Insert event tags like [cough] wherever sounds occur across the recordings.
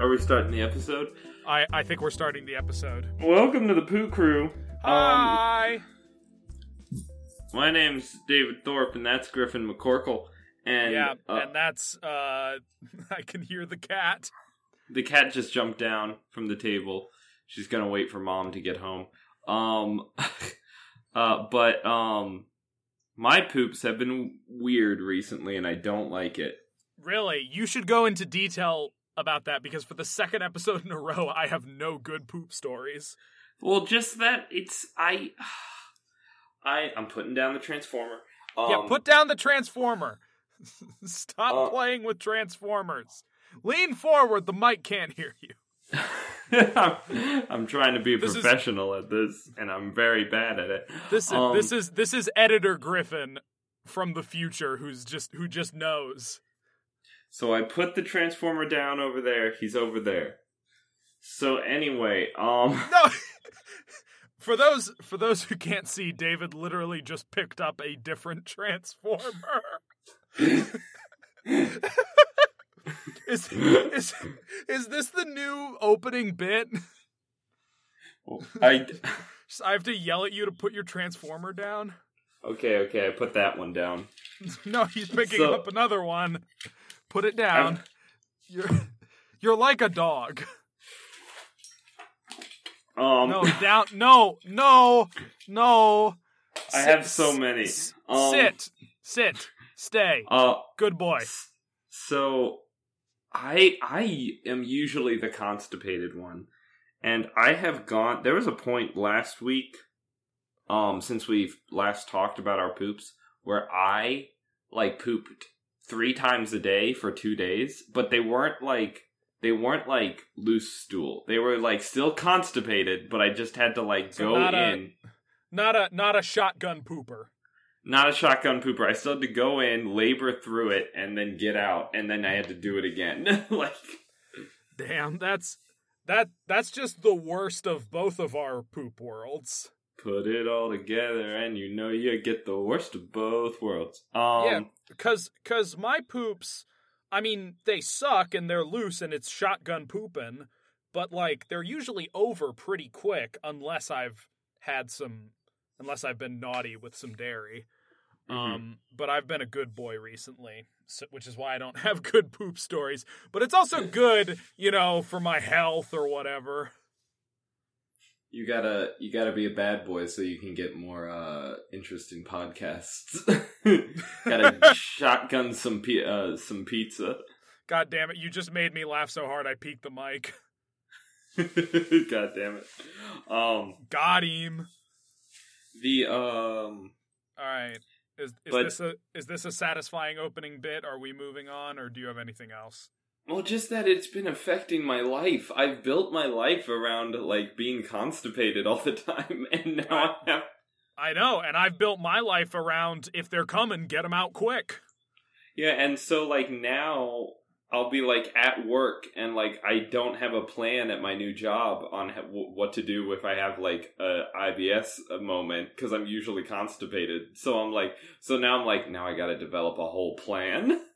Are we starting the episode? I, I think we're starting the episode. Welcome to the Poo Crew. Um, Hi. my name's David Thorpe, and that's Griffin McCorkle. And yeah, uh, and that's uh, [laughs] I can hear the cat. the cat just jumped down from the table. She's gonna wait for mom to get home. Um, [laughs] uh, but um, my poops have been weird recently, and I don't like it. Really, you should go into detail about that because for the second episode in a row, I have no good poop stories. Well, just that it's I, [sighs] I I'm putting down the transformer. Um, yeah, put down the transformer. [laughs] Stop Uh, playing with transformers. Lean forward. The mic can't hear you. I'm, [laughs] I'm trying to be a This is- professional at this, and I'm very bad at it. This is Um, this is this is editor Griffin from the future who's just who just knows. So I put the transformer down over there. He's over there. So anyway, um, [laughs] No. for those for those who can't see, David literally just picked up a different transformer. [laughs] is is is this the new opening bit? I I have to yell at you to put your transformer down. okay, okay. I put that one down. [laughs] No, he's picking So- up another one. Put it down. You're [laughs] you're like a dog. Um, No, [laughs] down. No, no, no. I have so many. Um, sit, sit, stay. Uh, Good boy. So I I am usually the constipated one. And I have gone there was a point last week um since we've last talked about our poops where I like pooped 3 times a day for 2 days, but they weren't like they weren't like loose stool. They were like still constipated, but I just had to like So go not a- in Not a not a shotgun pooper. not a shotgun pooper. I still had to go in, labor through it, and then get out, and then I had to do it again. [laughs] like Damn, that's that that's just the worst of both of our poop worlds. Put it all together, and you know you get the worst of both worlds. Um, Yeah. Cause cause my poops, I mean, they suck and they're loose and it's shotgun pooping, but like they're usually over pretty quick unless I've had some unless I've been naughty with some dairy. mhm. Um, but I've been a good boy recently, so, which is why I don't [laughs] have good poop stories. But it's also good, you know, for my health or whatever. You gotta you gotta be a bad boy so you can get more uh interesting podcasts. [laughs] gotta [laughs] shotgun some pi- uh, some pizza. God damn it! You just made me laugh so hard I peaked the mic. [laughs] God damn it. Um, Got him. the um. All right. Is is But- this a is this a satisfying opening bit? Are we moving on, or do you have anything else? Well, just that it's been affecting my life. I've built my life around like being constipated all the [laughs] time, and now I have. I know, and I've built my life around if they're coming, get them out quick. Yeah, and so like now I'll be like at work, and like I don't have a plan at my new job on ha- w- what to do if I have like a IBS moment because I'm usually constipated. So I'm like, so now I'm like, now I got to develop a whole plan. [laughs]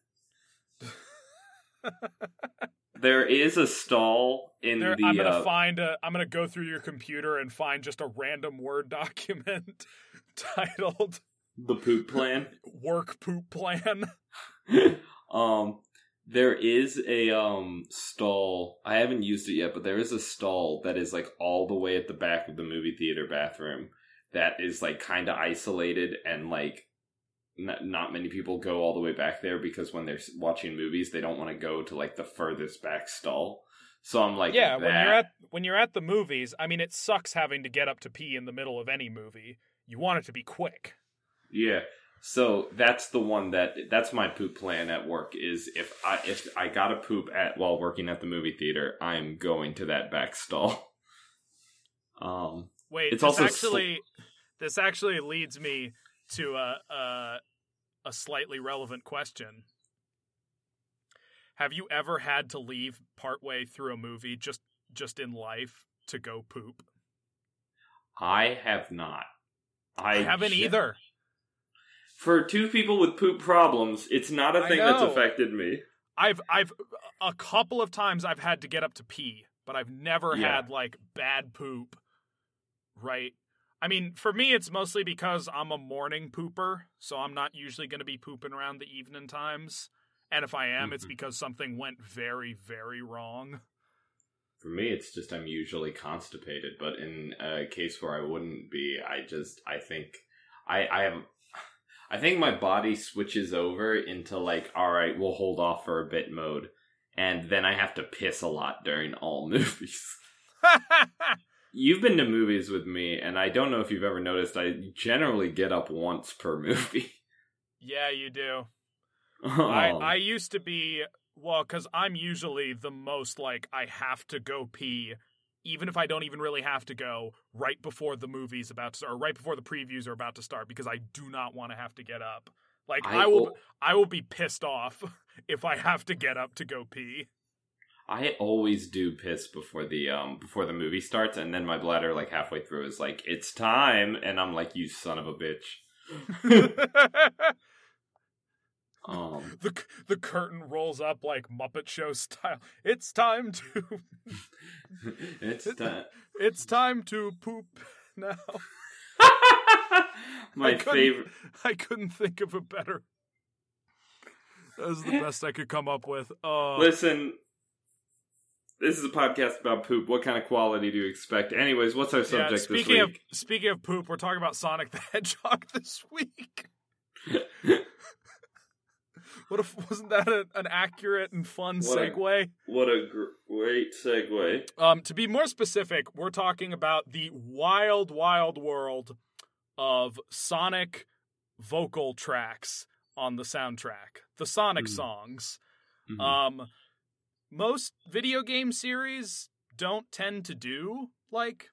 there is a stall in There, the. I'm gonna uh, find a. I'm gonna go through your computer and find just a random Word [laughs] document titled the poop plan. [laughs] "Work Poop Plan." [laughs] um there is a um stall i haven't used it yet but there is a stall that is like all the way at the back of the movie theater bathroom that is like kind of isolated and like not, not many people go all the way back there because when they're watching movies they don't want to go to like the furthest back stall so i'm like yeah, when you're at when you're at the movies, I mean, it sucks having to get up to pee in the middle of any movie. You want it to be quick. Yeah. So that's the one that that's my poop plan at work is if I if I got to poop at while working at the movie theater, I'm going to that back stall. [laughs] Um Wait, It's this also sl- actually this actually leads me to a, a a slightly relevant question. Have you ever had to leave partway through a movie just just in life to go poop? I have not. I, I haven't either. For two people with poop problems, it's not a thing that's affected me. I've I've a couple of times I've had to get up to pee, but I've never Yeah. had like bad poop. Right? I mean, for me it's mostly because I'm a morning pooper, so I'm not usually going to be pooping around the evening times. And if I am, it's Mhm. because something went very very wrong. For me, it's just I'm usually constipated, but in a case where I wouldn't be, I just I think I I have [sighs] I think my body switches over into like all right, we'll hold off for a bit mode, and then I have to piss a lot during all [laughs] movies. [laughs] You've been to movies with me, and I don't know if you've ever noticed. I generally get up once per [laughs] movie. yeah, you do. Um, I I used to be well cuz I'm usually the most like I have to go pee even if I don't even really have to go right before the movie's about to start or right before the previews are about to start because I do not want to have to get up. Like I, will I will be pissed off [laughs] if I have to get up to go pee. I always do piss before the um before the movie starts, and then my bladder like halfway through is like it's time, and I'm like you son of a bitch. [laughs] Um, the the curtain rolls up like Muppet Show style. It's time to [laughs] it's [laughs] time. it's time to poop now. my I favorite. I couldn't think of a better. That was the best I could come up with. Uh, Listen, this is a podcast about poop. What kind of quality do you expect? Anyways, what's our yeah, subject this speaking of week? speaking of poop, we're talking about Sonic the [laughs] Hedgehog this week. [laughs] What if wasn't that a, an accurate and fun What a- segue? what a gr- great segue. Um, to be more specific, we're talking about the wild, wild world of Sonic vocal tracks on the soundtrack, the Sonic Hmm. songs. Mhm. Um, most video game series don't tend to do like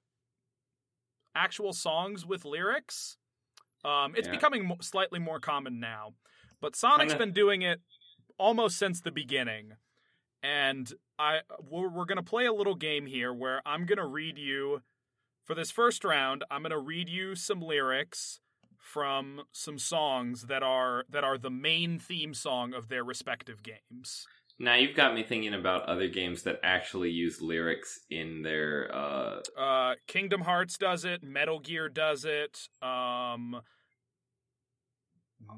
actual songs with lyrics. Um, it's Yeah. becoming mo- slightly more common now, but Sonic's Kinda- been doing it almost since the beginning. And I we're, we're gonna play a little game here where I'm gonna read you for this first round. I'm gonna read you some lyrics from some songs that are that are the main theme song of their respective games. Now you've got me thinking about other games that actually use lyrics in their. uh Uh, Kingdom Hearts does it. Metal Gear does it. Um,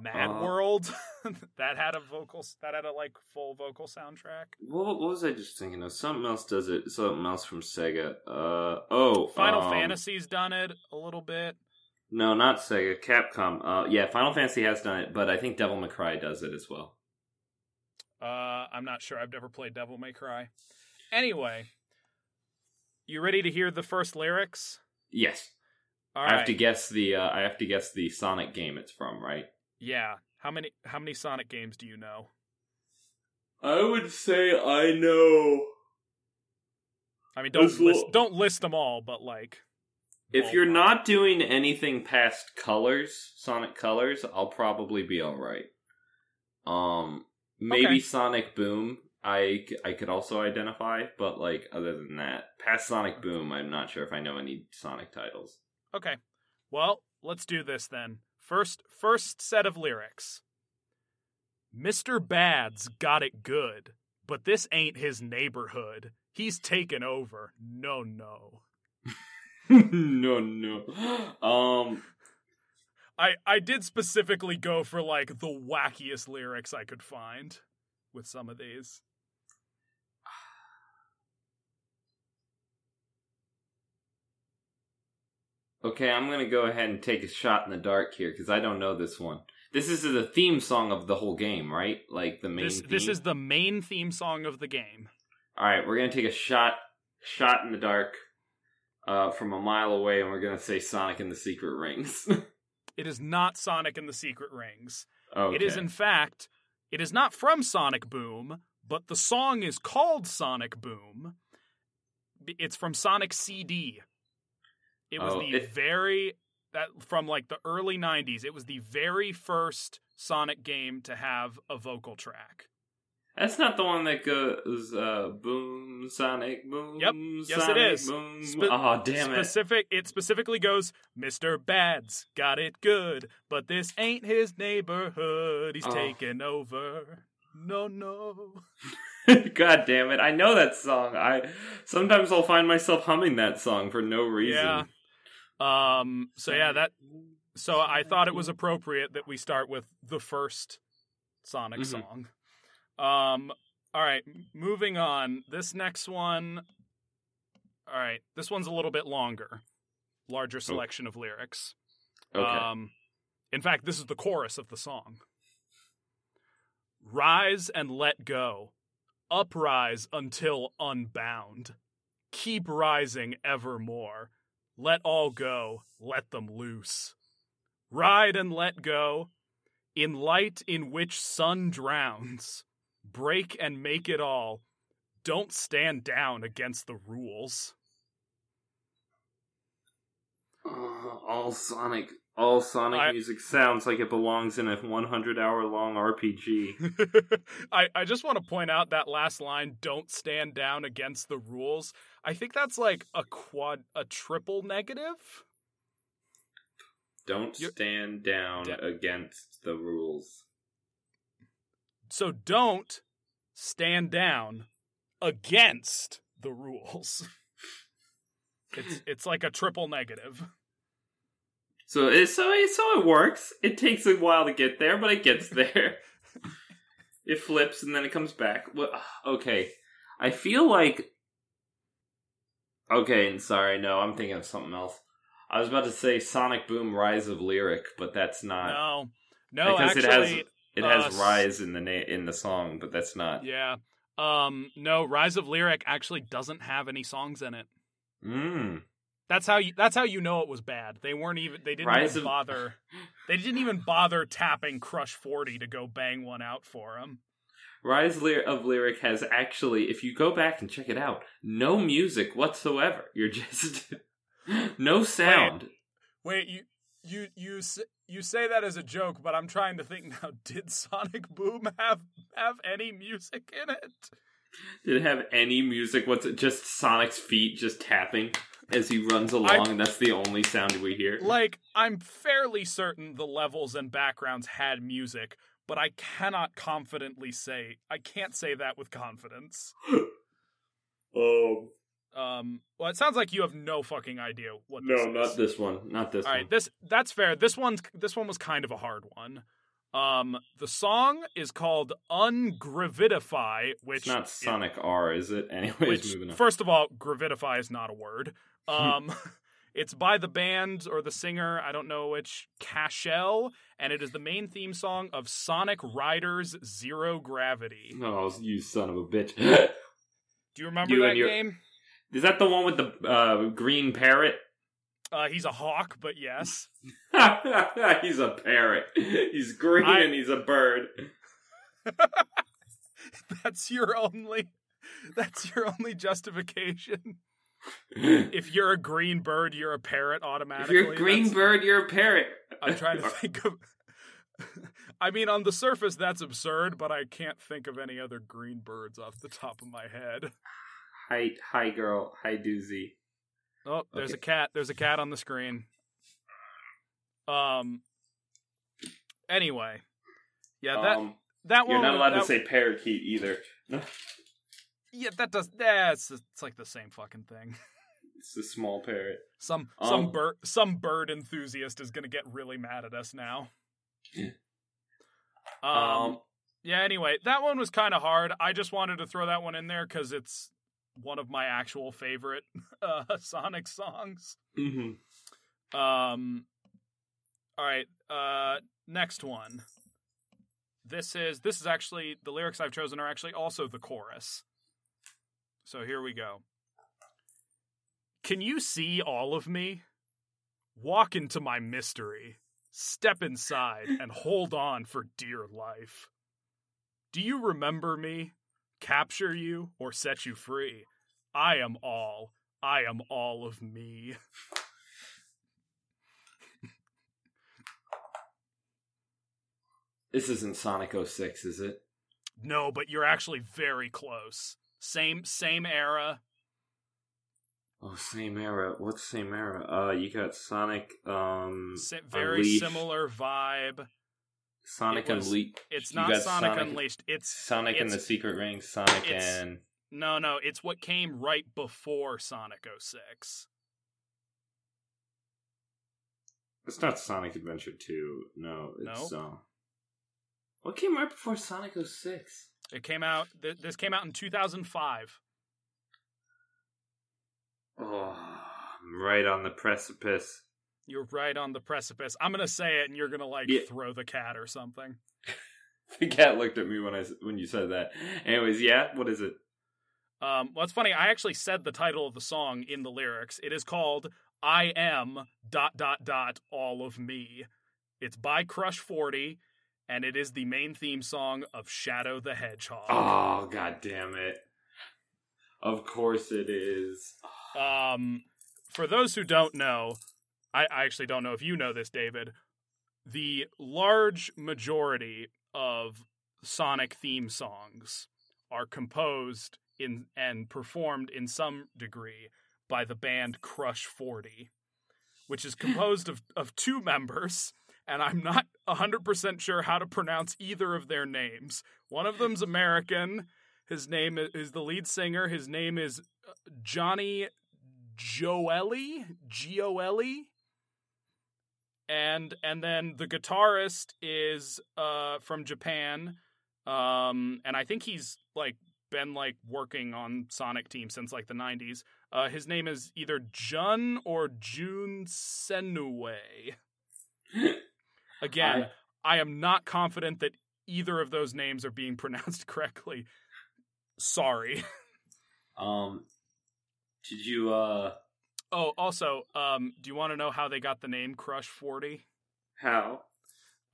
Mad Uh, World [laughs] that had a vocal that had a like full vocal soundtrack. What, what was I just thinking of? Something else does it. Something else from Sega. Uh oh. Final um, Fantasy's done it a little bit. No, not Sega. Capcom. Uh, yeah, Final Fantasy has done it, but I think Devil May Cry does it as well. Uh, I'm not sure. I've never played Devil May Cry. Anyway, you ready to hear the first lyrics? Yes, All I right. have to guess the. Uh, I have to guess the Sonic game it's from, right? Yeah. How many how many Sonic games do you know? I would say I know. I mean, don't list will- don't list them all, but like If you're ballpark. not doing anything past Colors, Sonic Colors, I'll probably be all right. Um, maybe Okay. Sonic Boom. I, I could also identify, but like other than that, past Sonic Boom, I'm not sure if I know any Sonic titles. Okay. Well, let's do this then. First first set of lyrics. Mr. Bad's got it good, but this ain't his neighborhood. He's taken over. No, no. [laughs] no, no. Um, I I did specifically go for like the wackiest lyrics I could find with some of these. okay, I'm gonna go ahead and take a shot in the dark here because I don't know this one. This is the theme song of the whole game, right? Like the main. This theme? this is the main theme song of the game. All right, we're gonna take a shot, shot in the dark, uh, from a mile away, and we're gonna say Sonic and the Secret Rings. [laughs] It is not Sonic and the Secret Rings. okay. It is in fact it is not from Sonic Boom, but the song is called Sonic Boom. It's from Sonic CD. It was Oh, the it- very that from like the early 90s. It was the very first Sonic game to have a vocal track. That's not the one that goes uh, boom, Sonic, boom. Yep. Yes, it Sonic, is. Boom. Spe- oh, damn it! Specific it specifically goes Mr. Bad's got it good, but this ain't his neighborhood. He's Oh. taking over. no, no. [laughs] God damn it! I know that song. I sometimes I'll find myself humming that song for no reason. Yeah. Um. So yeah, that. So I thought it was appropriate that we start with the first Sonic Mhm. song. Um. All right. Moving on. This next one. All right. This one's a little bit longer. Larger selection of lyrics. Okay. Um, in fact, this is the chorus of the song. Rise and let go. Uprise until unbound. Keep rising evermore. Let all go. Let them loose. Ride and let go. In light in which sun drowns. Break and make it all. Don't stand down against the rules. Uh, all Sonic, all Sonic I- music sounds like it belongs in a 100 hour long RPG. [laughs] I, I just want to point out that last line, don't stand down against the rules. I think that's like a quad a triple negative. Don't You're- stand down Da- against the rules. So don't stand down against the rules. [laughs] It's it's like a triple negative. So it so it so it works. It takes a while to get there, but it gets [laughs] there. it flips and then it comes back. Well, [sighs] okay, I feel like. Okay, and sorry, no, I'm thinking of something else. I was about to say Sonic Boom: Rise of Lyric, but that's not No. No, because actually it has uh, Rise in the na- in the song, but that's not. Yeah. Um no, Rise of Lyric actually doesn't have any songs in it. Mm. That's how you that's how you know it was bad. They weren't even they didn't Rise even of- bother [laughs] they didn't even bother tapping Crush 40 to go bang one out for him. Rise of Lyric has actually, if you go back and check it out, no music whatsoever. You're [laughs] just no sound. Wait, you you you you say that as a joke, but I'm trying to think [laughs] now. Did Sonic Boom have have any music in it? Did it have any music? What's it? Just Sonic's feet just tapping as he runs along, and that's the only sound we hear. Like, I'm fairly certain the levels and backgrounds had music, but I cannot confidently say I can't say that with confidence. Oh [gasps] Um, well, it sounds like you have no fucking idea what. no, this is. No, not this one. Not this All one. right, this that's fair. This one's this one was kind of a hard one. Um, the song is called "Ungravitify," which it's not Sonic R, is it? [laughs] Anyways, which moving on. first of all, gravitify is not a word. [laughs] Um, [laughs] it's by the band or the singer, I don't know which, Cashell, and it is the main theme song of Sonic Riders Zero Gravity. oh, you son of a bitch! Do you remember You that your- game? Is that the one with the uh, green parrot? [laughs] Uh, he's a hawk, but yes. he's a parrot. He's green I- and he's a bird. [laughs] that's your only. [laughs] That's your only justification. If you're a green bird, you're a parrot automatically. if you're a green That's- bird, you're a parrot. I'm trying to think of. I mean, on the surface, that's absurd, but I can't think of any other green birds off the top of my head. Hi, hi, girl. Hi, doozy. Oh, there's Okay. a cat. There's a cat on the screen. Um. Anyway, yeah that um, that one. you're not allowed that, to say parakeet either. Yeah, that does. That's it's like the same fucking thing. It's a small parrot. Some Um, some bird some bird enthusiast is gonna get really mad at us now. um, Um, Yeah, anyway, that one was kind of hard. I just wanted to throw that one in there because it's one of my actual favorite [laughs] uh, Sonic songs. mhm. Um, all right, uh, next one. This is this is actually the lyrics I've chosen are actually also the chorus. So here we go. Can you see all of me? Walk into my mystery. Step inside and hold on for dear life. Do you remember me? Capture you or set you free? I am all. I am all of me. This isn't Sonic 06, is it? No, but you're actually very close. Same same era. Oh, same era. What's same era? Uh, you got Sonic. Um, very Unleashed. similar vibe. Sonic It was- Unleashed. It's not Sonic, Sonic- Unleashed. It's Sonic and the Secret Ring. Sonic and no, no. It's what came right before Sonic 06. it's not Sonic Adventure Two. No, it's No? uh, what came right before Sonic 06? It came out. Th- this came out in 2005. Oh, I'm right on the precipice. You're right on the precipice. I'm gonna say it, and you're gonna like Yeah. throw the cat or something. [laughs] The cat looked at me when I when you said that. Anyways, yeah. What is it? Um, well, it's funny. I actually said the title of the song in the lyrics. It is called "I Am Dot Dot Dot All of Me." It's by Crush Forty, and it is the main theme song of Shadow the Hedgehog. Oh, god damn it! Of course it is. Um, for those who don't know, I, I actually don't know if you know this, David. The large majority of Sonic theme songs are composed in and performed in some degree by the band Crush 40, which is composed of, of two members, and I'm not 100% sure how to pronounce either of their names. One of them's American. His name is, the lead singer. His name is uh, Johnny Joeli, Gioeli, and and then the guitarist is uh from Japan, um, and I think he's like been like working on Sonic Team since like the '90s. Uh, his name is either Jun or Jun Senoue. [laughs] Again, I am not confident that either of those names are being [laughs] pronounced correctly. Sorry. [laughs] Um, did you uh Oh, also, um, do you want to know how they got the name Crush Forty? how?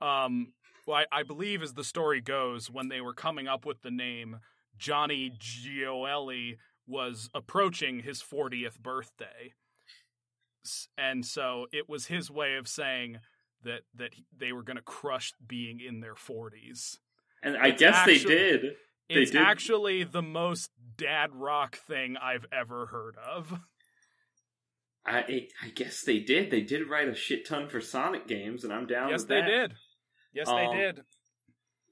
Um, well, I, I believe as the story goes, when they were coming up with the name, Johnny Gioeli was approaching his 40th birthday. And so it was his way of saying that that they were going to crush being in their 40s. And I It's guess actually- they did. They It's did- actually the most dad rock thing I've ever heard of. [laughs] I it, I guess they did. They did write a shit ton for Sonic games, and I'm down. yes, they that. did. Yes, Um, they did.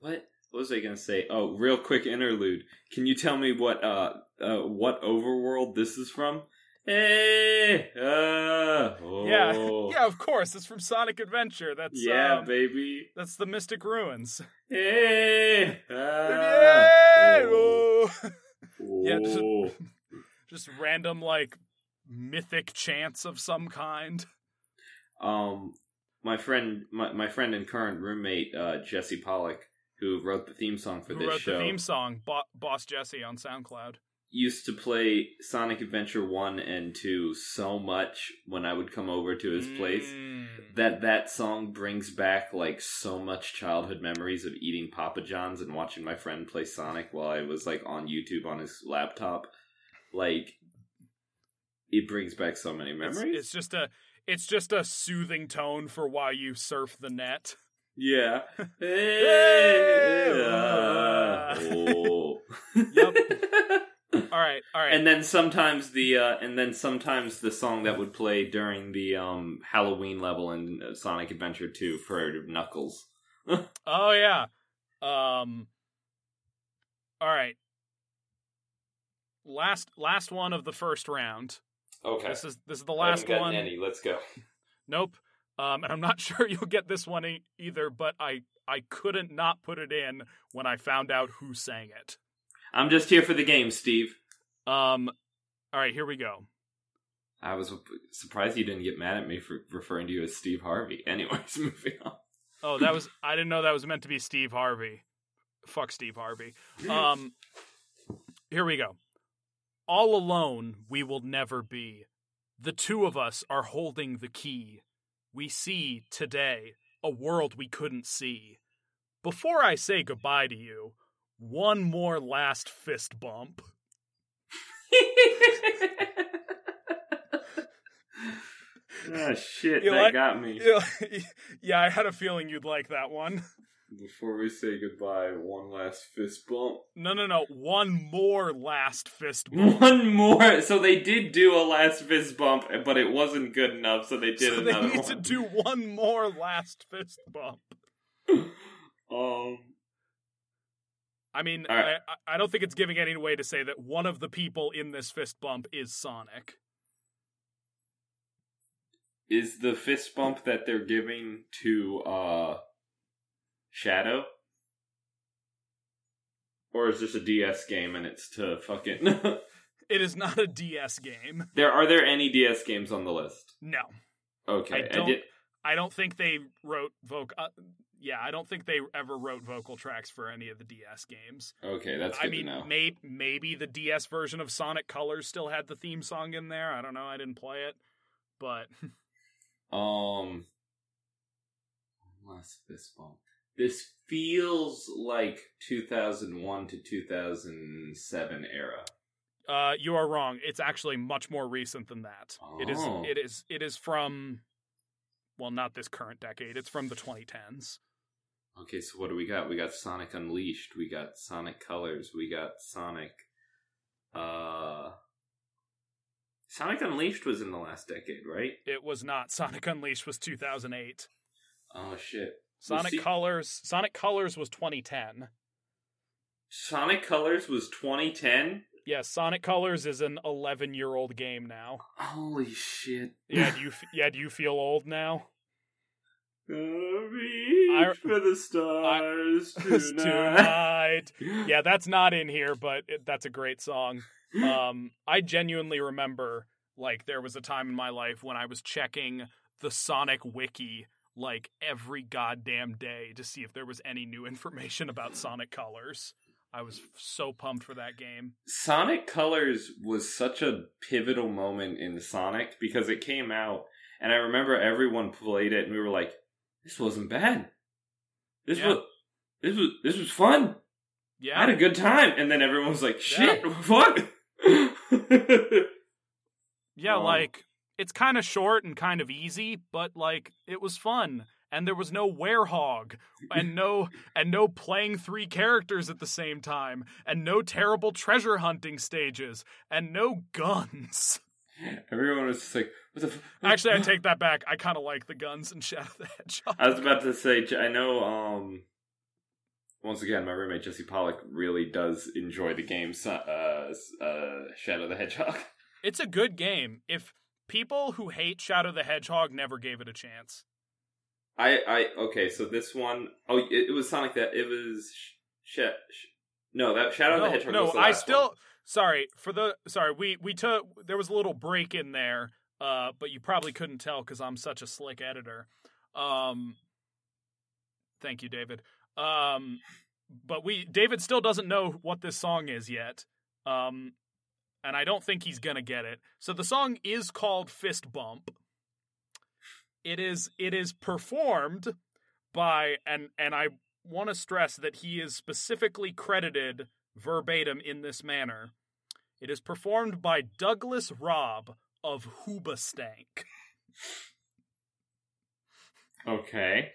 What? What was I gonna say? Oh, real quick interlude. Can you tell me what uh uh what overworld this is from? Hey, uh, Yeah, [laughs] oh. yeah, of course. It's from Sonic Adventure. That's yeah, um, baby. That's the Mystic Ruins. Hey, uh, Yeah, oh, oh. [laughs] Yeah, just- oh. Just random like mythic chants of some kind. um, my friend, my my friend and current roommate, uh, Jesse Pollock, who wrote the theme song for Who this wrote show, the theme song? Bo- Boss Jesse on SoundCloud. used to play Sonic Adventure 1 and 2 so much when I would come over to his place Mm. that that song brings back like so much childhood memories of eating Papa John's and watching my friend play Sonic while I was like on YouTube on his laptop. Like it brings back so many memories. it's just a it's just a soothing tone for why you surf the net. yeah. [laughs] Hey! Ah, oh. Yep. [laughs] All right, all right. and then sometimes the uh, and then sometimes the song that would play during the um, Halloween level in uh, Sonic Adventure 2 for Knuckles. [laughs] oh yeah. Um. All right. Last last one of the first round. Okay. This is this is the last one. Any. Let's go. [laughs] Nope. Um, and I'm not [laughs] sure you'll get this one e- either, but I I couldn't not put it in when I found out who sang it. I'm just here for the game, Steve. Um, all right, here we go. I was surprised you didn't get mad at me for referring to you as Steve Harvey. [laughs] Anyways, moving on. Oh, that was I didn't know that was meant to be Steve Harvey. Fuck Steve Harvey. Um, here we go. All alone we will never be. The two of us are holding the key. We see today a world we couldn't see. Before I say goodbye to you, one more last fist bump. [laughs] ah, shit, You that like- got me. [laughs] Yeah, I had a feeling you'd like that one. Before we say goodbye, one last fist bump. No, no, no. One more last fist [laughs] bump. One more. So they did do a last fist bump, but it wasn't good enough, so they did so they need one. to do one more last fist bump. [laughs] Um. I mean, right. I, I don't think it's giving any way to say that one of the people in this fist bump is Sonic. Is the fist bump that they're giving to uh Shadow? Or is this a DS game and it's to fucking [laughs] It is not a DS game. There are there any DS games on the list? No, Okay. I don't- did I don't think they wrote vocal. Uh, yeah, I don't think they ever wrote vocal tracks for any of the DS games. Okay, that's good I mean, may, maybe the DS version of Sonic Colors still had the theme song in there. I don't know. I didn't play it, but [laughs] Um last fist bump. This feels like 2001 to 2007 era. uh, you are wrong. It's actually much more recent than that. It is. Oh. It is. It is from. Well, not this current decade. It's from the 2010s. Okay, so what do we got? We got Sonic Unleashed, we got Sonic Colors, we got Sonic uh Sonic Unleashed was in the last decade, right? It was not. [laughs] Sonic Unleashed was 2008. Oh shit. Sonic see- Colors. Sonic Colors was 2010. Sonic Colors was 2010? Yes, Sonic Colors is an 11 year old game now. Holy shit. Yeah, do [laughs] you f- yeah do you feel old now? Gonna reach I- for the stars [laughs] tonight. Tonight. [laughs] Yeah, that's not in here, but it, that's a great song. Um, I genuinely remember like there was a time in my life when I was checking the Sonic wiki like every goddamn day to see if there was any new [laughs] information about Sonic Colors. I was so pumped for that game. Sonic Colors was such a pivotal moment in Sonic because it came out, and I remember everyone played it, and we were like, "This wasn't bad. This Yeah. was this was this was fun. Yeah, I had a good time." And then everyone was like, "Shit, [laughs] what?" [laughs] Yeah, Um, like it's kind of short and kind of easy, but like it was fun. And there was no werehog and no and no playing three characters at the same time and no terrible treasure hunting stages and no guns. [laughs] everyone was just like, "What the?" F-? [laughs] Actually, I take that back. I kind of like the guns in [laughs] Shadow the Hedgehog. I was about to say, I know. Um, once again, my roommate Jesse Pollock really does enjoy the game. Uh, uh, Shadow the Hedgehog. It's a good game. If people who hate Shadow the Hedgehog never gave it a chance. I, I, okay, so this one, oh, it, it was Sonic that, it was, sh- sh- sh- no, that Shadow no, the Hedgehog no, I still one. sorry for the sorry. We we took there was a little break in there, uh, but you probably couldn't tell because I'm such a slick editor. Um, thank you, David. Um, but we David still doesn't know what this song is yet. Um, and I don't think he's gonna get it. So the song is called Fist Bump. It is it is performed by and and I want to stress that he is specifically credited verbatim in this manner. It is performed by Douglas Robb of Hoobastank. Okay.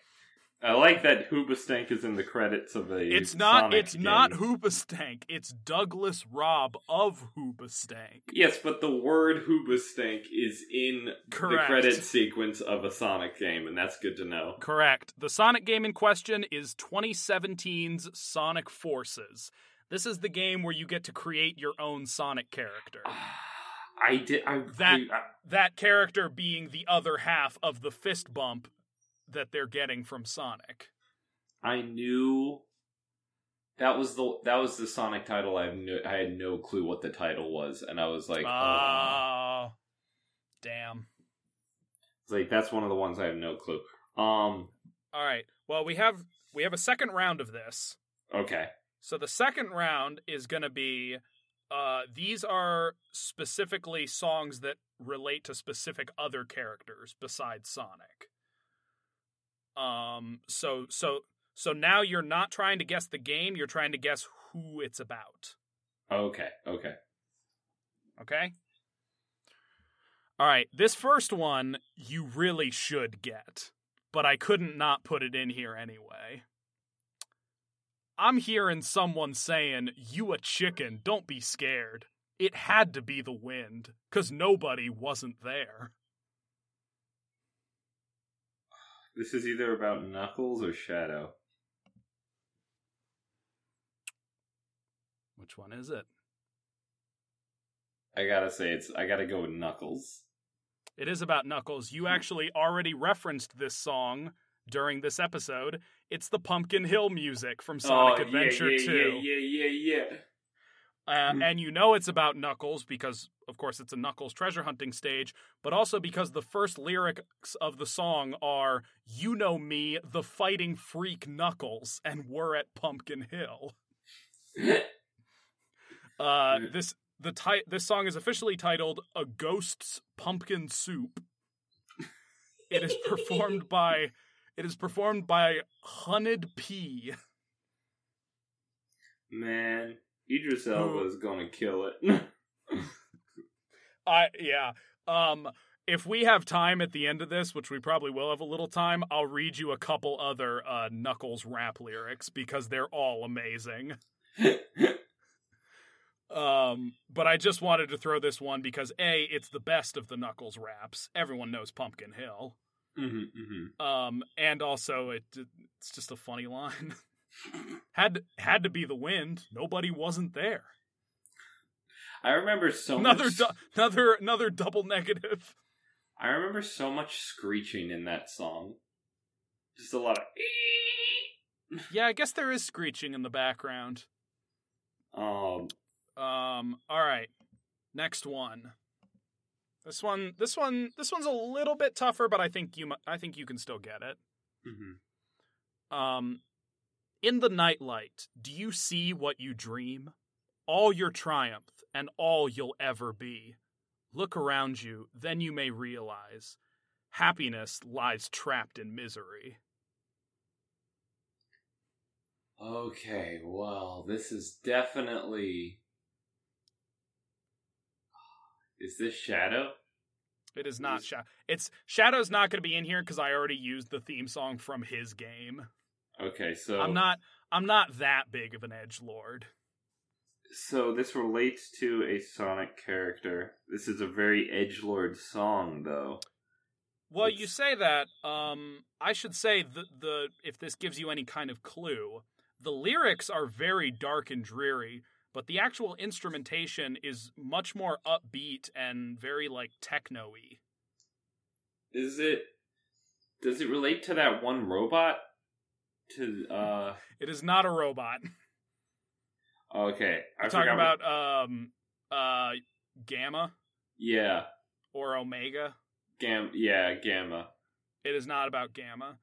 I like that Hoobastank is in the credits of a It's not Sonic it's not game. Hoobastank. It's Douglas Robb of Hoobastank. Yes, but the word Hoobastank is in Correct. the credit sequence of a Sonic game, and that's good to know. Correct. The Sonic game in question is 2017's Sonic Forces. This is the game where you get to create your own Sonic character. Ah, I did. I, That- I, That character being the other half of the fist bump that they're getting from Sonic. I knew that was the that was the Sonic title. I have no, I had no clue what the title was, and I was like, oh. damn. It's like that's one of the ones I have no clue. Um. All right. Well, we have we have a second round of this. Okay. So the second round is going to be uh these are specifically songs that relate to specific other characters besides Sonic. Um so so so now you're not trying to guess the game, you're trying to guess who it's about. Okay. Okay. Okay? All right, this first one you really should get, but I couldn't not put it in here anyway. I'm hearing someone saying, You a chicken, don't be scared. It had to be the wind, because nobody wasn't there. This is either about Knuckles or Shadow. Which one is it? I gotta say, it's I gotta go with Knuckles. It is about Knuckles. You actually already referenced this song during this episode. It's the Pumpkin Hill music from Sonic oh, Adventure yeah, yeah, 2. Yeah, yeah, yeah, yeah. Uh, Mm. and you know it's about Knuckles because, of course, it's a Knuckles treasure hunting stage, but also because the first lyrics of the song are You know me, the fighting freak Knuckles, and we're at Pumpkin Hill. [laughs] Uh, this the ti- this song is officially titled "A Ghost's Pumpkin Soup." It is performed [laughs] by it is performed by Hunnid-P. Man, Idris Elba is gonna kill it. [laughs] I yeah. Um, if we have time at the end of this, which we probably will have a little time, I'll read you a couple other uh, Knuckles rap lyrics because they're all amazing. Um, but I just wanted to throw this one because a it's the best of the Knuckles raps. Everyone knows Pumpkin Hill. Mhm, mhm. Um, and also it it's just a funny [laughs] line. Had had to be the wind. Nobody wasn't there. I remember so another much. du- another another double negative. I remember so much screeching in that song. Just a lot of. Yeah, I guess there is screeching in the background. Um, Um, all right. Next one. This one this one this one's a little bit tougher, but I think you I think you can still get it. mhm. Um in the nightlight, do you see what you dream? All your triumph and all you'll ever be. Look around you, then you may realize happiness lies trapped in misery. Okay, well, this is definitely. Is this Shadow? It is not Shadow. It's Shadow's not going to be in here because I already used the theme song from his game. Okay, so I'm not. I'm not that big of an edge lord. So this relates to a Sonic character. This is a very edge lord song, though. Well, It's- you say that. Um, I should say the the if this gives you any kind of clue, the lyrics are very dark and dreary, but the actual instrumentation is much more upbeat and very like techno-y. Is it? Does it relate to that one robot? To uh. It is not a robot. Okay, I I'm talking about um uh Gamma Yeah, or Omega. Gam. Yeah, Gamma. It is not about Gamma.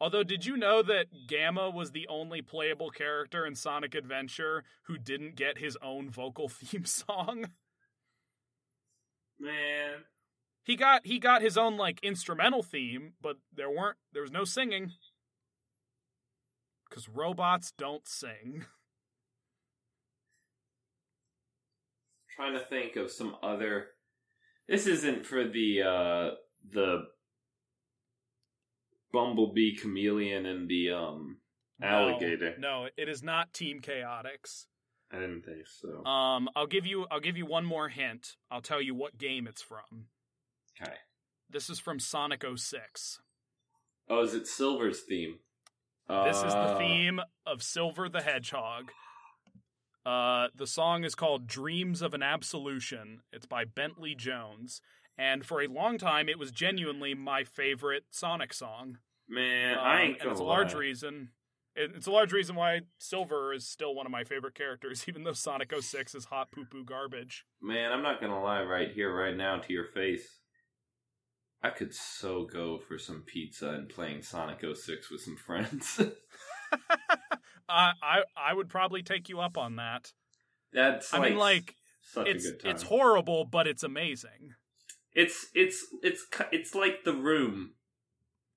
Although, did you know that Gamma was the only playable character in Sonic Adventure who didn't get his own vocal [laughs] theme song? Man, He got he got his own like instrumental theme, but there weren't there was no singing. Cuz robots don't sing. trying to think of some other. This isn't for the uh the bumblebee chameleon and the um No, alligator. No, it is not Team Chaotix. I didn't think so. Um I'll give you I'll give you one more hint. I'll tell you what game it's from. Okay. This is from Sonic 06. Oh, is it Silver's theme? This is the Uh, theme of Silver the Hedgehog. Uh, the song is called Dreams of an Absolution. It's by Bentley Jones. And for a long time, it was genuinely my favorite Sonic song. Man, Um, I ain't and gonna it's a large lie. reason. it- It's a large reason why Silver is still one of my favorite characters, [laughs] even though Sonic 06 is hot poo poo garbage. Man, I'm not gonna lie right here, right now, to your face. I could so go for some pizza and playing Sonic 06 with some friends. [laughs] I, I I would probably take you up on that. That's I mean, like it's a good time. it's horrible, but it's amazing. It's it's it's it's like the room,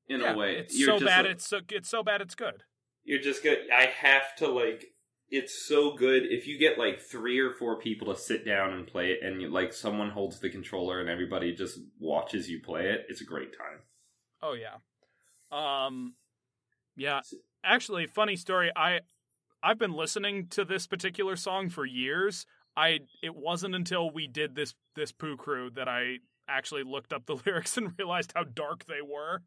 in Yeah, a way. it's You're so bad. like- it's so it's so bad. It's good. You're just good. I have to like. It's so good if you get like three or four people to sit down and play it, and you, like someone holds the controller and everybody just watches you play it. It's a great time. Oh yeah. Um yeah, actually funny story. I I've been listening to this particular song for years. I it wasn't until we did this this poo crew that I actually looked up the [laughs] lyrics and realized how dark they were.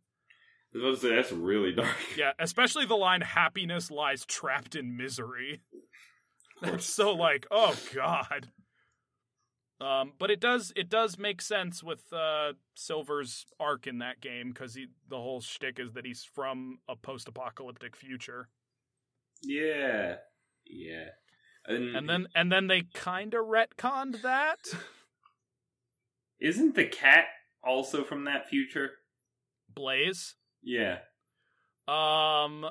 I was about to say that's really dark. Yeah, especially the line happiness lies trapped in misery. That's so like, oh god. Um, but it does it does make sense with uh, Silver's arc in that game because the whole shtick is that he's from a post-apocalyptic future, Yeah. Yeah. And, and then and then they kind of retconned that. [laughs] isn't the cat also from that future? Blaze. Yeah. Um,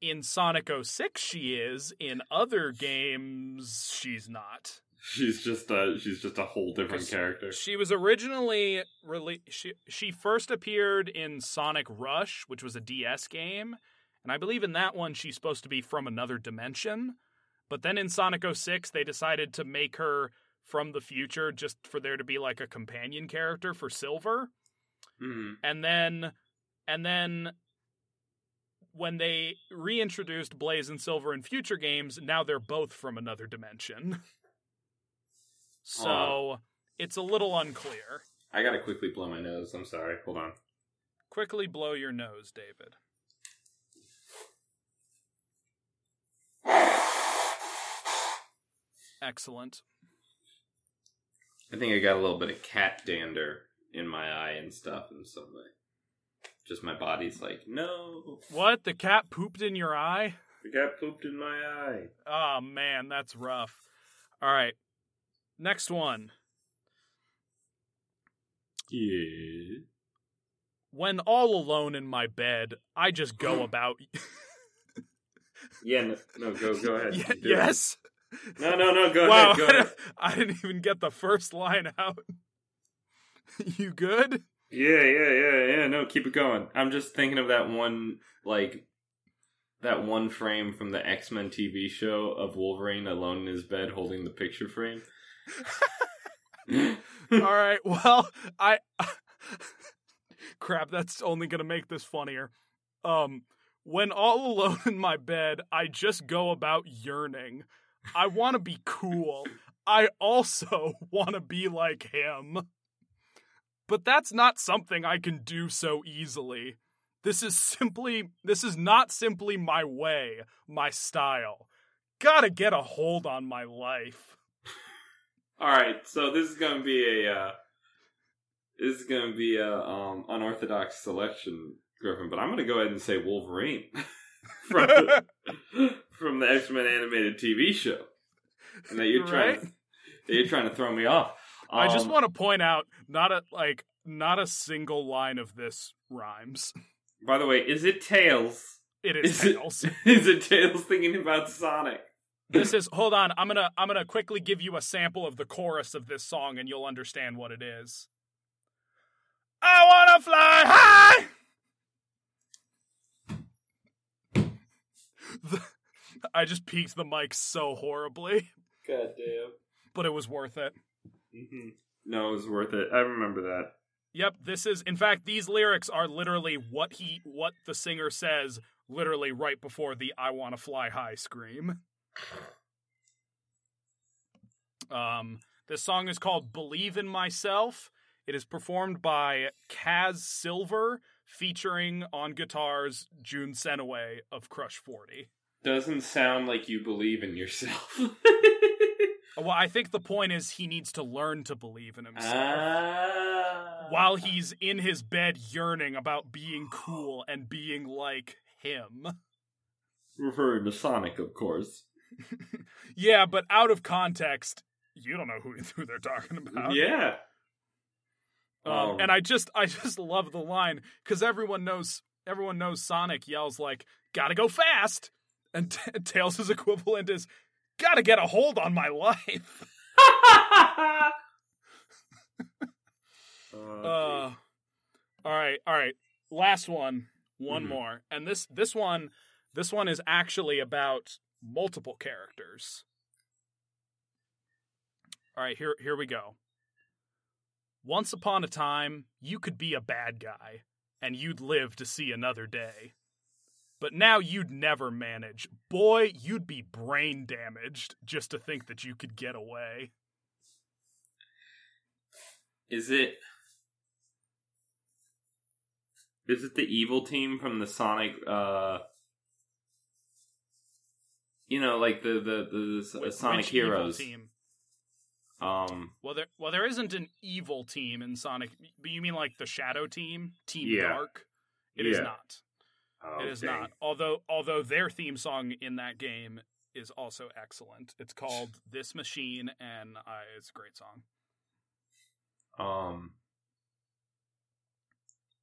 in Sonic 06 she is. In other games, she's not. She's just a she's just a whole different character. She was originally rele- she she first appeared in Sonic Rush, which was a DS game, and I believe in that one she's supposed to be from another dimension. But then in Sonic 06 they decided to make her from the future just for there to be like a companion character for Silver. Mhm. And then and then when they reintroduced Blaze and Silver in future games, now they're both from another dimension. [laughs] So it's a little unclear. I gotta quickly blow my nose. I'm sorry. Hold on. Quickly blow your nose, David. Excellent. I think I got a little bit of cat dander in my eye and stuff, and so like, just my body's like, no, What? The cat pooped in your eye? the cat pooped in my eye. Oh man, that's rough. All right. Next one. Yeah. When all alone in my bed, I just go [gasps] about [laughs] Yeah. No, no go go ahead. Ye- Do it. Yes. No, no, no. Go wow. ahead. Go ahead. [laughs] I didn't even get the first line out. [laughs] you good? Yeah, yeah, yeah, yeah. No, keep it going. I'm just thinking of that one, like, that one frame from the X Men TV show of Wolverine alone in his bed holding the picture frame. [laughs] All right. Well, I [laughs] crap. That's only gonna make this funnier. Um, when all alone in my bed, I just go about yearning. I want to be cool. I also [laughs] want to be like him. But that's not something I can do so easily. This is simply this is not simply my way, my style. Gotta get a hold on my life. All right, so this is gonna be a uh, this is gonna be a um, unorthodox selection, Griffin. But I'm gonna go ahead and say Wolverine [laughs] from the, [laughs] from the X Men animated TV show, and that you're trying Right? to, that you're trying to throw me off. I just Um, want to point out not a like not a single line of this rhymes. By the way, is it Tails? It is Is it- Tails. [laughs] Is it Tails thinking about Sonic? this is hold on, I'm gonna I'm gonna quickly give you a sample of the chorus of this song and you'll understand what it is. I wanna fly high. The- I just peaked the mic so horribly, God damn. but it was worth it. Hmm No, it was worth it. I remember that. Yep, this is in fact these lyrics are literally what he what the singer says literally right before the I want to fly high scream. Um this song is called Believe in Myself. It is performed by Kaz Silver featuring on guitars Jun Senoue of Crush 40. Doesn't sound like you believe in yourself. [laughs] Well, I think the point is he needs to learn to believe in himself. Ah. while he's in his bed yearning about being cool and being like him. referring to Sonic, of course. [laughs] Yeah, but out of context, you don't know who, [laughs] who they're talking about. yeah. Um, Um, and I just I just love the line because everyone knows everyone knows Sonic yells like "Gotta go fast," and T- [laughs] Tails' equivalent is "Gotta get a hold on my life." [laughs] Oh, Uh, all right, all right. Last one, one Mhm. more, and this this one this one is actually about multiple characters. All right, here here we go. Once upon a time, you could be a bad guy, and you'd live to see another day. But now you'd never manage. Boy, you'd be brain damaged just to think that you could get away. Is it? Is it the evil team from the Sonic? uh you know, like the the the, the Sonic Heroes. team. Um, Well, there well there isn't an evil team in Sonic. But you mean like the Shadow Team, Team Yeah. Dark? It is Yeah. not. Oh, It is not. Although although their theme song in that game is also excellent. It's called [laughs] "This Machine" and uh, it's a great song. Um,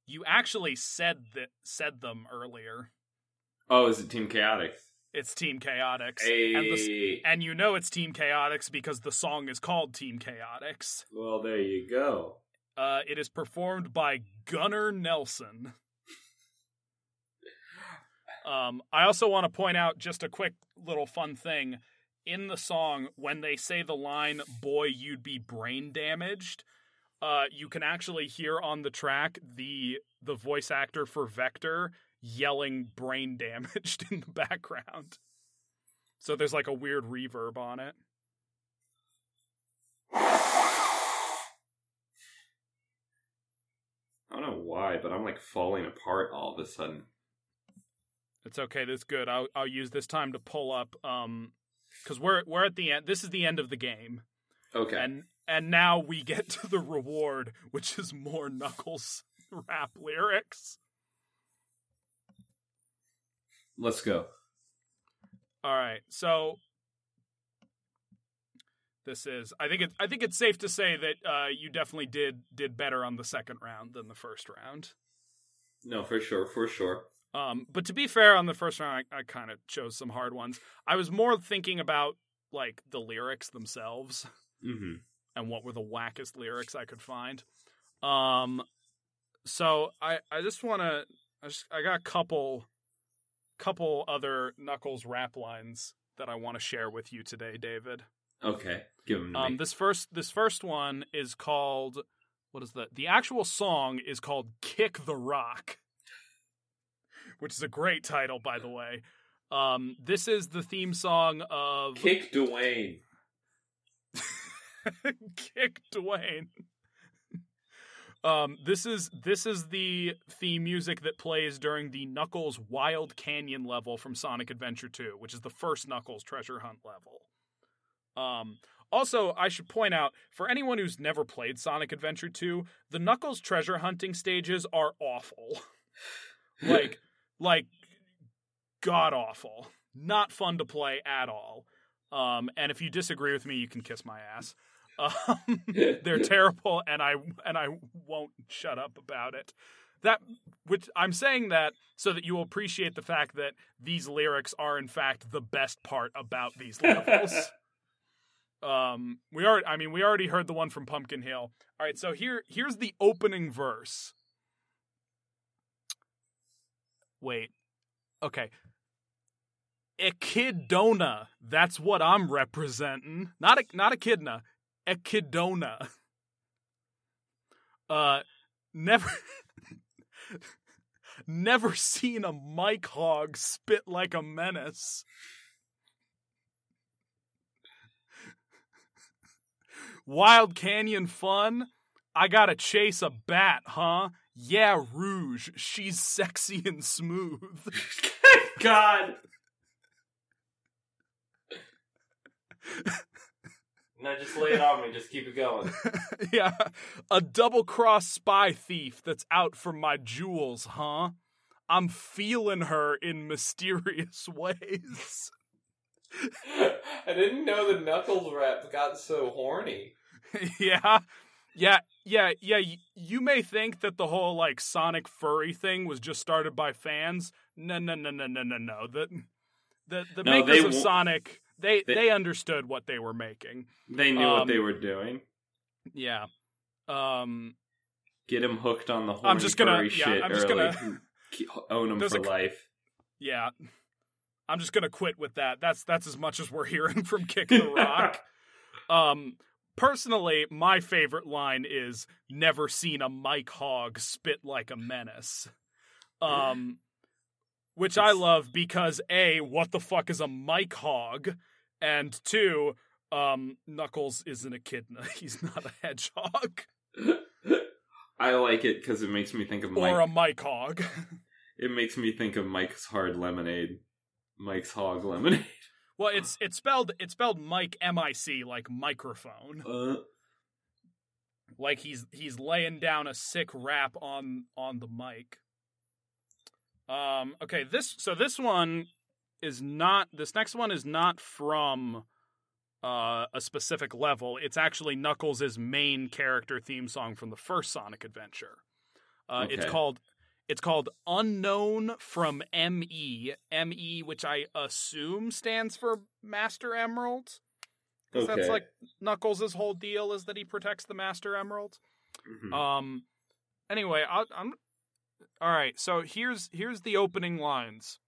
You actually said that said them earlier. oh, is it Team Chaotix? It's Team Chaotix, Hey, and the, and you know it's Team Chaotix because the song is called Team Chaotix. well, there you go. Uh, it is performed by Gunnar Nelson. Um, I also want to point out just a quick little fun thing. In the song, when they say the line, Boy, you'd be brain damaged, uh, you can actually hear on the track the the voice actor for Vector yelling brain damaged [laughs] in the background. So there's like a weird reverb on it. I don't know why, but I'm like falling apart all of a sudden. It's okay. That's good. I'll I'll use this time to pull up um because we're we're at the end. This is the end of the game, Okay. and and now we get to the reward, which is more Knuckles [laughs] rap lyrics. Let's go. All right, so this is. I think it. I think it's safe to say that uh, you definitely did did better on the second round than the first round. No, for sure, for sure. Um, but to be fair, on the first round, I, I kind of chose some hard ones. I was more thinking about like the lyrics themselves. Mm-hmm. and what were the wackest lyrics I could find. Um, so I I just want to I just I got a couple couple other Knuckles rap lines that I want to share with you today, David. Okay, give them. to Um, me. this first this first one is called what is the the actual song is called "Kick the Rock," which is a great title, by the way. Um, this is the theme song of Kick Dwayne. [laughs] Kick Dwayne. Um, this is this is the theme music that plays during the Knuckles Wild Canyon level from Sonic Adventure 2, which is the first Knuckles treasure hunt level. Um, also, I should point out for anyone who's never played Sonic Adventure 2, the Knuckles treasure hunting stages are awful. [laughs] like like god awful. Not fun to play at all. Um, and if you disagree with me, you can kiss my ass. Um, [laughs] they're terrible, and I and I won't shut up about it. That which I'm saying that so that you will appreciate the fact that these lyrics are in fact the best part about these [laughs] levels. um, we already, I mean, we already heard the one from Pumpkin Hill. All right, so here here's the opening verse. Wait, okay. Echidna. That's what I'm representing. Not a, not echidna. Echidna. Uh, never, [laughs] never seen a Mike Hog spit like a menace. Wild Canyon fun. I gotta chase a bat, huh? Yeah, Rouge. She's sexy and smooth. [laughs] God. No, just lay it on me. Just keep it going. [laughs] yeah, a double cross spy thief that's out for my jewels, huh? I'm feeling her in mysterious [laughs] ways. I didn't know the Knuckles rap got so horny. yeah. Yeah, yeah, yeah. You may think that the whole like Sonic furry thing was just started by fans. No, no, no, no, no, no, no. The the the No, makers of Sonic, they, they- they understood what they were making. They knew Um, what they were doing. Yeah. Um. Get him hooked on the horny I'm just gonna- furry yeah, shit I'm just early. [laughs] gonna- Own him for a life. Yeah. I'm just gonna quit with that. That's that's as much as we're [laughs] hearing from Kick the Rock. [laughs] um personally, my favorite line is never seen a Mike Hog spit like a menace. Um which I love because A, what the fuck is a Mike Hog? And two, um, Knuckles isn't a echidna. [laughs] He's not a hedgehog. [laughs] I like it because it makes me think of Mike. Or a Mike Hog. [laughs] It makes me think of Mike's Hard Lemonade. Mike's Hog Lemonade. Well, it's it's spelled it's spelled Mike M I C like microphone. Uh, Like he's he's laying down a sick rap on on the mic. Um okay, this so this one is not this next one is not from uh, a specific level. It's actually Knuckles' main character theme song from the first Sonic Adventure. Uh, It's called it's called Unknown from ME. ME, which I assume stands for Master Emerald. 'Cause okay. That's like Knuckles' whole deal is that he protects the Master Emerald. Mhm. Um. Anyway, I, I'm. All right. So here's here's the opening lines.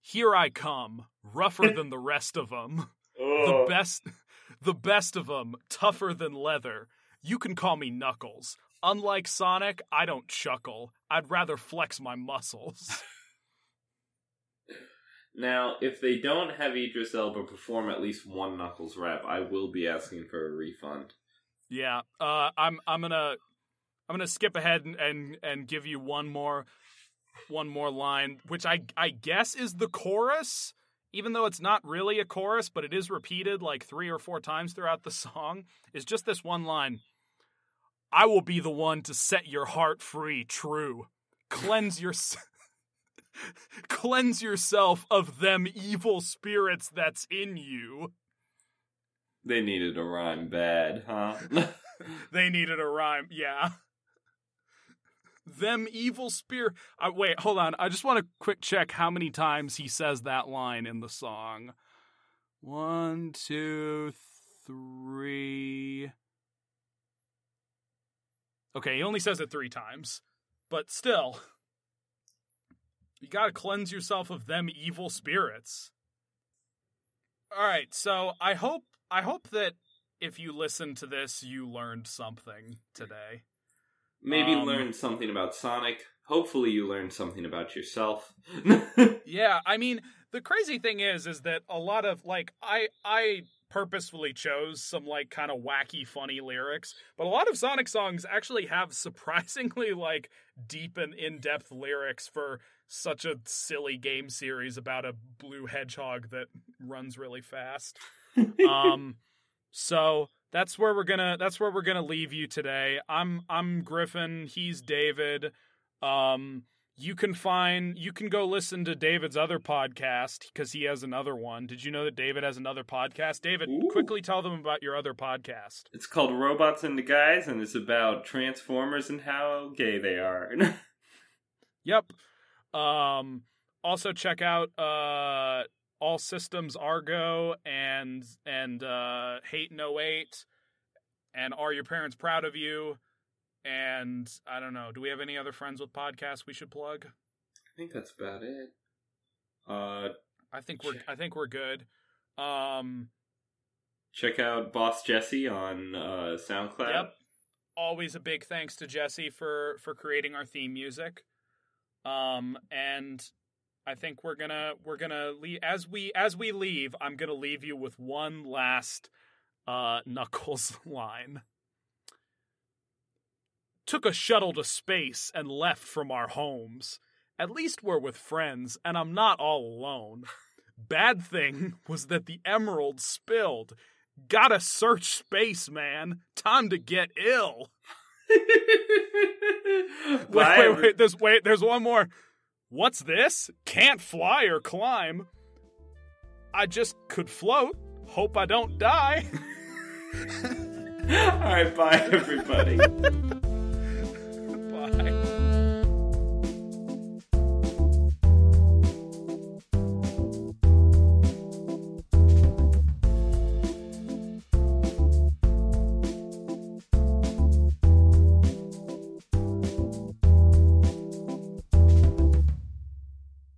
Here I come, rougher [laughs] than the rest of them. The best, [laughs] the best of them, tougher than leather. You can call me Knuckles. Unlike Sonic, I don't chuckle. I'd rather flex my muscles. [laughs] Now, if they don't have Idris Elba perform at least one Knuckles rap, I will be asking for a refund. yeah. Uh. I'm. I'm gonna. I'm gonna skip ahead and, and and give you one more, one more line, which I I guess is the chorus. even though it's not really a chorus, but it is repeated like three or four times throughout the [laughs] song, is just this one line I will be the one to set your heart free, true. Cleanse your. [laughs] Cleanse yourself of them evil spirits that's in you. They needed a rhyme bad, huh? [laughs] They needed a rhyme, yeah. Them evil spirit. Uh, wait, hold on. I just want to quick check how many times he says that line in the song. One, two, three. Okay, he only says it three times, but still, [laughs] you gotta cleanse yourself of them evil spirits. All right, so I hope I hope that if you listen to this, you learned something today. Maybe Um, learn something about Sonic. Hopefully, you learned something about yourself. [laughs] Yeah, I mean, the crazy thing is is that a lot of like I I purposefully chose some like kind of wacky funny lyrics, but a lot of Sonic songs actually have surprisingly [laughs] like deep and in-depth lyrics for such a silly game series about a blue hedgehog that runs really fast. um [laughs] so that's where we're gonna that's where we're gonna leave you today. I'm i'm griffin. He's david. Um you can find you can go listen to david's other podcast because he has another one. Did you know that david has another podcast? David Ooh. quickly tell them about your other podcast. It's called Robots and the Guys, and it's about Transformers and how gay they are. [laughs] yep. Um also check out uh all systems argo and and uh hate no eight and are your parents proud of you and i don't know do we have any other friends with podcasts we should plug I think that's about it. Uh, i think we're i think we're good um check out Boss Jesse on uh, SoundCloud. Yep. Always a big thanks to Jesse for for creating our theme music. Um and I think we're to we're to leave as we as we leave, I'm going to leave you with one last uh [laughs] Knuckles line. Took a shuttle to space and left from our homes. At least we're with friends and I'm not all alone. Bad thing [laughs] was that the emerald spilled. Gotta search space, man. Time to get ill. [laughs] Wait, wait, wait. There's wait. There's one more. What's this? Can't fly or climb. I just could float. Hope I don't die. [laughs] All right, bye, everybody.